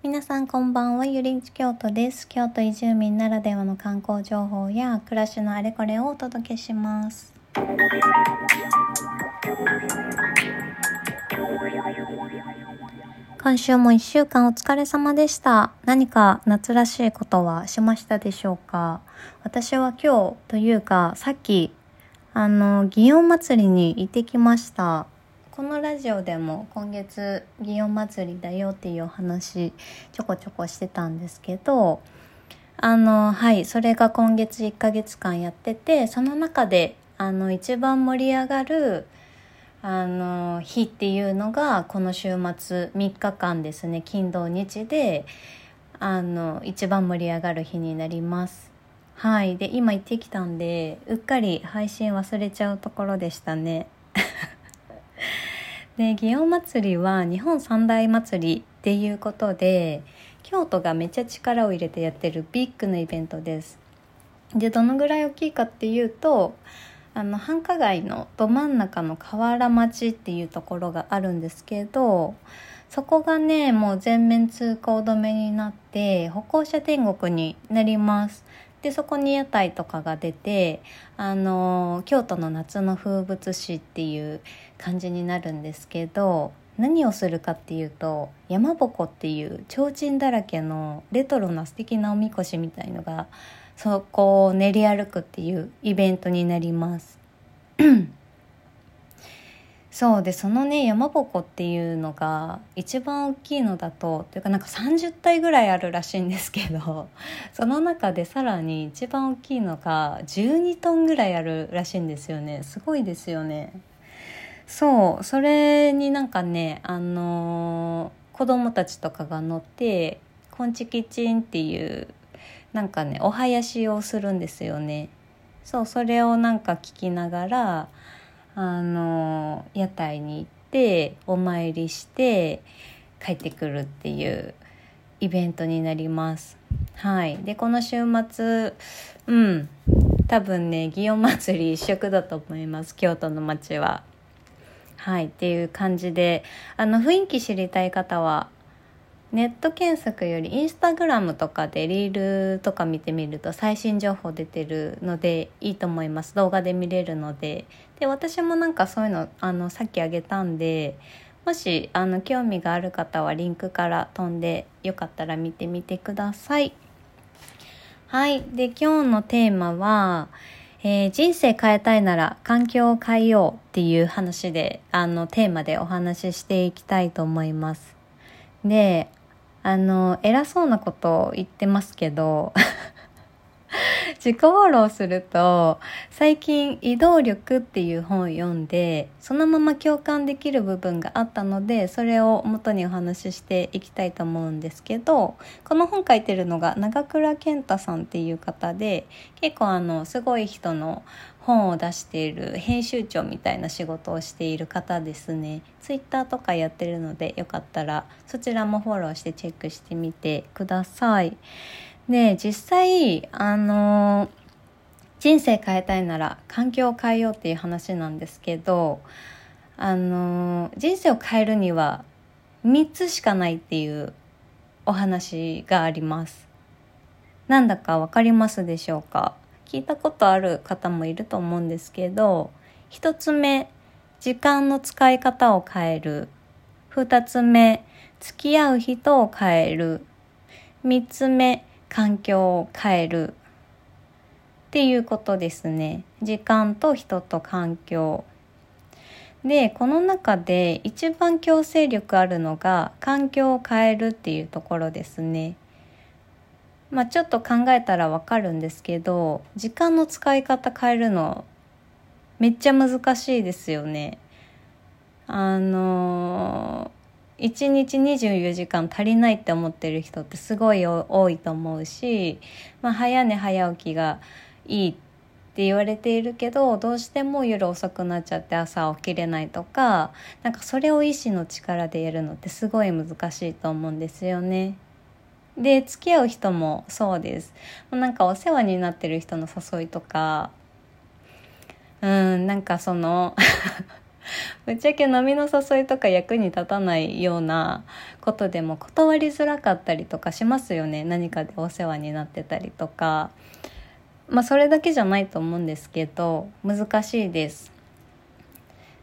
皆さんこんばんは、ゆりんち京都です。京都移住民ならではの観光情報や暮らしのあれこれをお届けします。今週も一週間お疲れ様でした。何か夏らしいことはしましたでしょうか？私は今日というかさっきあの祇園祭りに行ってきました。このラジオでも今月祇園祭りだよっていうお話ちょこちょこしてたんですけどあのはいそれが今月1ヶ月間やっててその中であの一番盛り上がるあの日っていうのがこの週末3日間ですね金土日であの一番盛り上がる日になります。はいで今行ってきたんでうっかり配信忘れちゃうところでしたね。で祇園祭は日本三大祭りっていうことで京都がめっちゃ力を入れてやってるビッグなイベントです。でどのぐらい大きいかっていうとあの繁華街のど真ん中の河原町っていうところがあるんですけどそこがねもう全面通行止めになって歩行者天国になります。でそこに屋台とかが出てあの京都の夏の風物詩っていう感じになるんですけど何をするかっていうと山鉾っていう提灯だらけのレトロな素敵なおみこしみたいのがそこを練り歩くっていうイベントになります。そうでそのね山鉾っていうのが一番大きいのだとというかなんか30体ぐらいあるらしいんですけど その中でさらに一番大きいのが12トンぐらいあるらしいんですよね。すごいですよね。そう。それになんかねあのー子供たちとかが乗って「こんちきちん」っていうなんかねお囃子をするんですよね。そうそれをなんか聞きながらあの屋台に行ってお参りして帰ってくるっていうイベントになります。はい。でこの週末うん。多分ね祇園祭り一色だと思います。京都の街は。はい。っていう感じであの雰囲気知りたい方はネット検索よりインスタグラムとかでリールとか見てみると最新情報出てるのでいいと思います。動画で見れるので。で私もなんかそういうのあのさっきあげたんでもしあの興味がある方はリンクから飛んでよかったら見てみてください。はい。で今日のテーマは、えー人生変えたいなら環境を変えようっていう話であのテーマでお話ししていきたいと思います。であの偉そうなことを言ってますけど自己フォローすると最近「移動力」っていう本を読んでそのまま共感できる部分があったのでそれを元にお話ししていきたいと思うんですけどこの本書いてるのが長倉健太さんっていう方で結構あのすごい人の本を出している編集長みたいな仕事をしている方ですね。ツイッターとかやってるのでよかったらそちらもフォローしてチェックしてみてください。で実際あの人生変えたいなら環境を変えようっていう話なんですけどあの人生を変えるには3つしかないっていうお話があります。なんだかわかりますでしょうか？聞いたことある方もいると思うんですけど1つ目時間の使い方を変える。2つ目付き合う人を変える。3つ目環境を変える。っていうことですね。時間と人と環境。でこの中で一番強制力あるのが環境を変えるっていうところですね。まあちょっと考えたらわかるんですけど時間の使い方変えるのめっちゃ難しいですよね。あの1日24時間足りないって思ってる人ってすごい多いと思うし、まあ、早寝早起きがいいって言われているけどどうしても夜遅くなっちゃって朝起きれないとかなんかそれを意志の力でやるのってすごい難しいと思うんですよね。で付き合う人もそうですなんかお世話になってる人の誘いとかうんなんかその ぶっちゃけ飲みの誘いとか役に立たないようなことでも断りづらかったりとかしますよね。何かでお世話になってたりとか。まあそれだけじゃないと思うんですけど難しいです。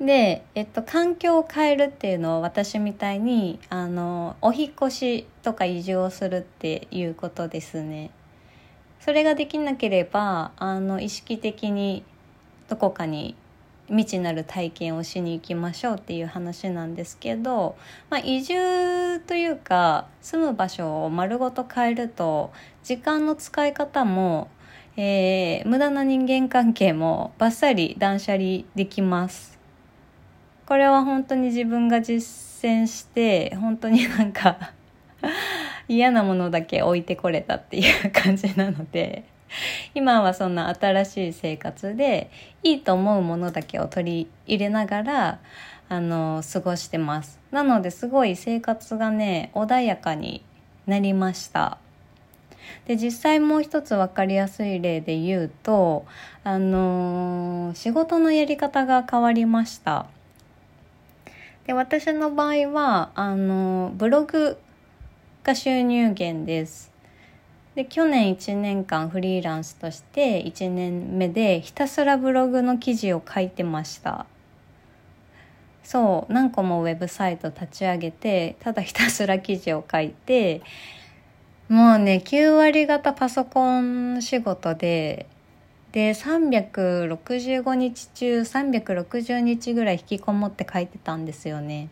で、えっと、環境を変えるっていうのを私みたいにあのお引越しとか移住をするっていうことですね。それができなければあの意識的にどこかに未知なる体験をしに行きましょうっていう話なんですけど、まあ、移住というか住む場所を丸ごと変えると時間の使い方も、えー、無駄な人間関係もバッサリ断捨離できます。これは本当に自分が実践して本当になんか 嫌なものだけ置いてこれたっていう感じなので。今はそんな新しい生活でいいと思うものだけを取り入れながらあの過ごしてます。なのですごい生活がね穏やかになりました。で実際もう一つ分かりやすい例で言うとあの仕事のやり方が変わりました。で私の場合はあのブログが収入源です。で去年1年間フリーランスとして1年目でひたすらブログの記事を書いてました。そう何個もウェブサイト立ち上げてただひたすら記事を書いてもうね9割方パソコン仕事でで365日中360日ぐらい引きこもって書いてたんですよね。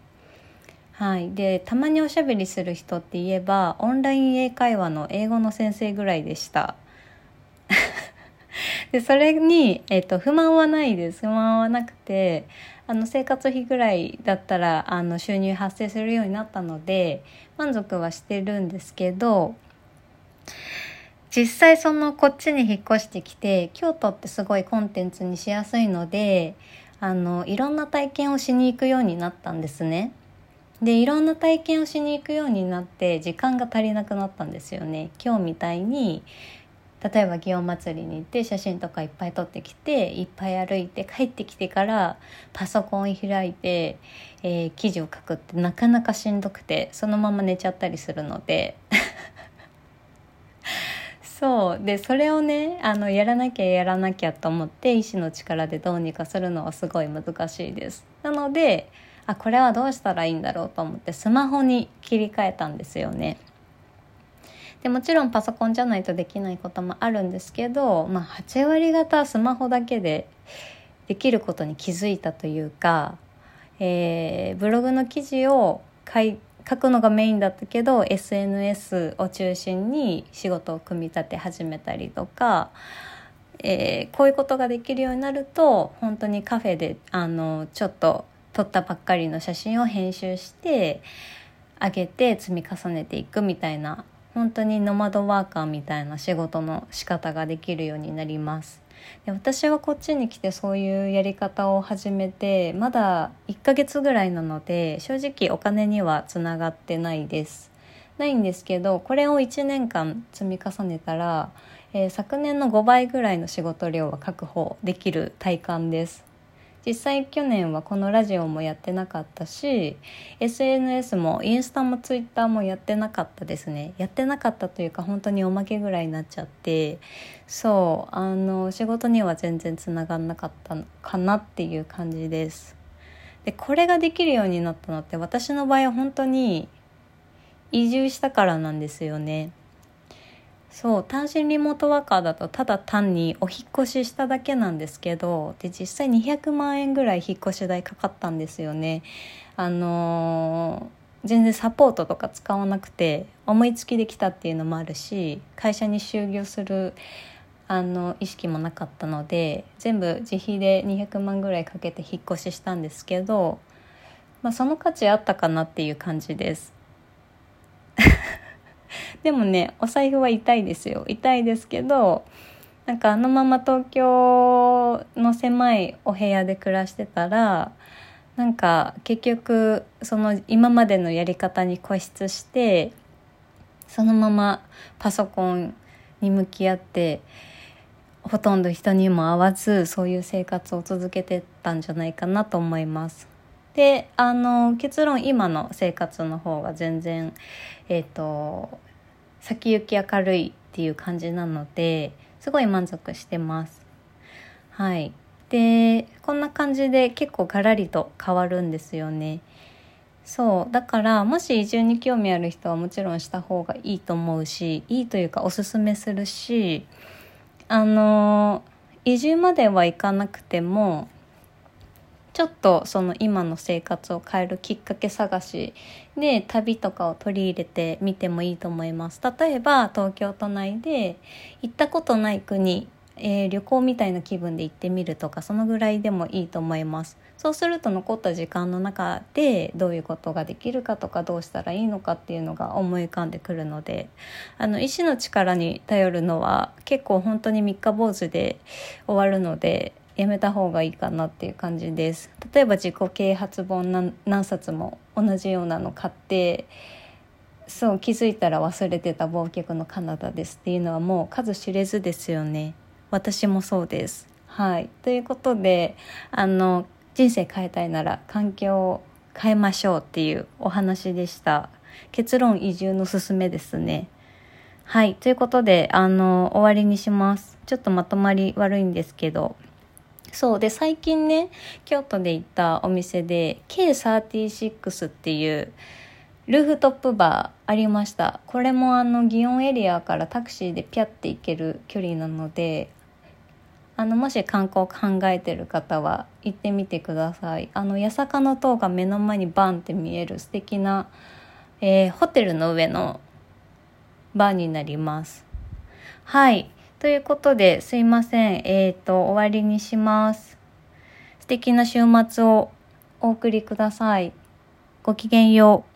はい、でたまにおしゃべりする人って言えばオンライン英会話の英語の先生ぐらいでした。でそれに、えーと、不満はないです。不満はなくてあの生活費ぐらいだったらあの収入発生するようになったので満足はしてるんですけど実際そのこっちに引っ越してきて京都ってすごいコンテンツにしやすいのであのいろんな体験をしに行くようになったんですね。でいろんな体験をしに行くようになって時間が足りなくなったんですよね。今日みたいに例えば祇園祭りに行って写真とかいっぱい撮ってきていっぱい歩いて帰ってきてからパソコン開いて、えー、記事を書くってなかなかしんどくてそのまま寝ちゃったりするので。そう。でそれをねあのやらなきゃやらなきゃと思って意志の力でどうにかするのはすごい難しいです。なのであこれはどうしたらいいんだろうと思ってスマホに切り替えたんですよね。でもちろんパソコンじゃないとできないこともあるんですけど、まあ、8割方スマホだけでできることに気づいたというか、えー、ブログの記事を書くのがメインだったけど SNS を中心に仕事を組み立て始めたりとか、えー、こういうことができるようになると本当にカフェであのちょっと撮ったばっかりの写真を編集して上げて積み重ねていくみたいな本当にノマドワーカーみたいな仕事の仕方ができるようになります。で私はこっちに来てそういうやり方を始めてまだ1ヶ月ぐらいなので正直お金にはつながってないです。ないんですけどこれを1年間積み重ねたら、えー、昨年の5倍ぐらいの仕事量は確保できる体感です。実際去年はこのラジオもやってなかったし SNS もインスタもツイッターもやってなかったですね。やってなかったというか本当におまけぐらいになっちゃって。そうあの仕事には全然つながんなかったかなっていう感じです。でこれができるようになったのって私の場合は本当に移住したからなんですよね。そう単身リモートワーカーだとただ単にお引越ししただけなんですけどで実際200万円ぐらい引っ越し代かかったんですよね。あのー、全然サポートとか使わなくて思いつきできたっていうのもあるし会社に就業するあの意識もなかったので全部自費で200万ぐらいかけて引っ越ししたんですけど、まあ、その価値あったかなっていう感じです。でもねお財布は痛いですよ痛いですけどなんかあのまま東京の狭いお部屋で暮らしてたらなんか結局その今までのやり方に固執してそのままパソコンに向き合ってほとんど人にも会わずそういう生活を続けてたんじゃないかなと思います。であの結論今の生活の方が全然えっ、ー、と先行き明るいっていう感じなのですごい満足してます。はいでこんな感じで結構ガラリと変わるんですよね。そうだからもし移住に興味ある人はもちろんした方がいいと思うしいいというかおすすめするしあの移住まではいかなくてもちょっとその今の生活を変えるきっかけ探しで旅とかを取り入れてみてもいいと思います。例えば東京都内で行ったことない国えー、旅行みたいな気分で行ってみるとかそのぐらいでもいいと思いますそうすると残った時間の中でどういうことができるかとかどうしたらいいのかっていうのが思い浮かんでくるのであの意志の力に頼るのは結構本当に三日坊主で終わるのでやめた方がいいかなっていう感じです例えば自己啓発本何冊も同じようなの買ってそう気づいたら忘れてた忘却のカナダですっていうのはもう数知れずですよね私もそうです。はい、ということであの人生変えたいなら環境を変えましょうっていうお話でした。結論移住のすすめですね。はい。ということで、あの、終わりにします。ちょっとまとまり悪いんですけど。そうで、最近ね、京都で行ったお店で、K36 っていう、ルーフトップバーありました。これもあの、祇園エリアからタクシーでピャって行ける距離なので、あのもし観光考えてる方は行ってみてください。あの八坂の塔が目の前にバンって見える素敵な、えー、ホテルの上のバーになります。はい。ということですいません。えっ、ー、と終わりにします。素敵な週末をお送りください。ごきげんよう。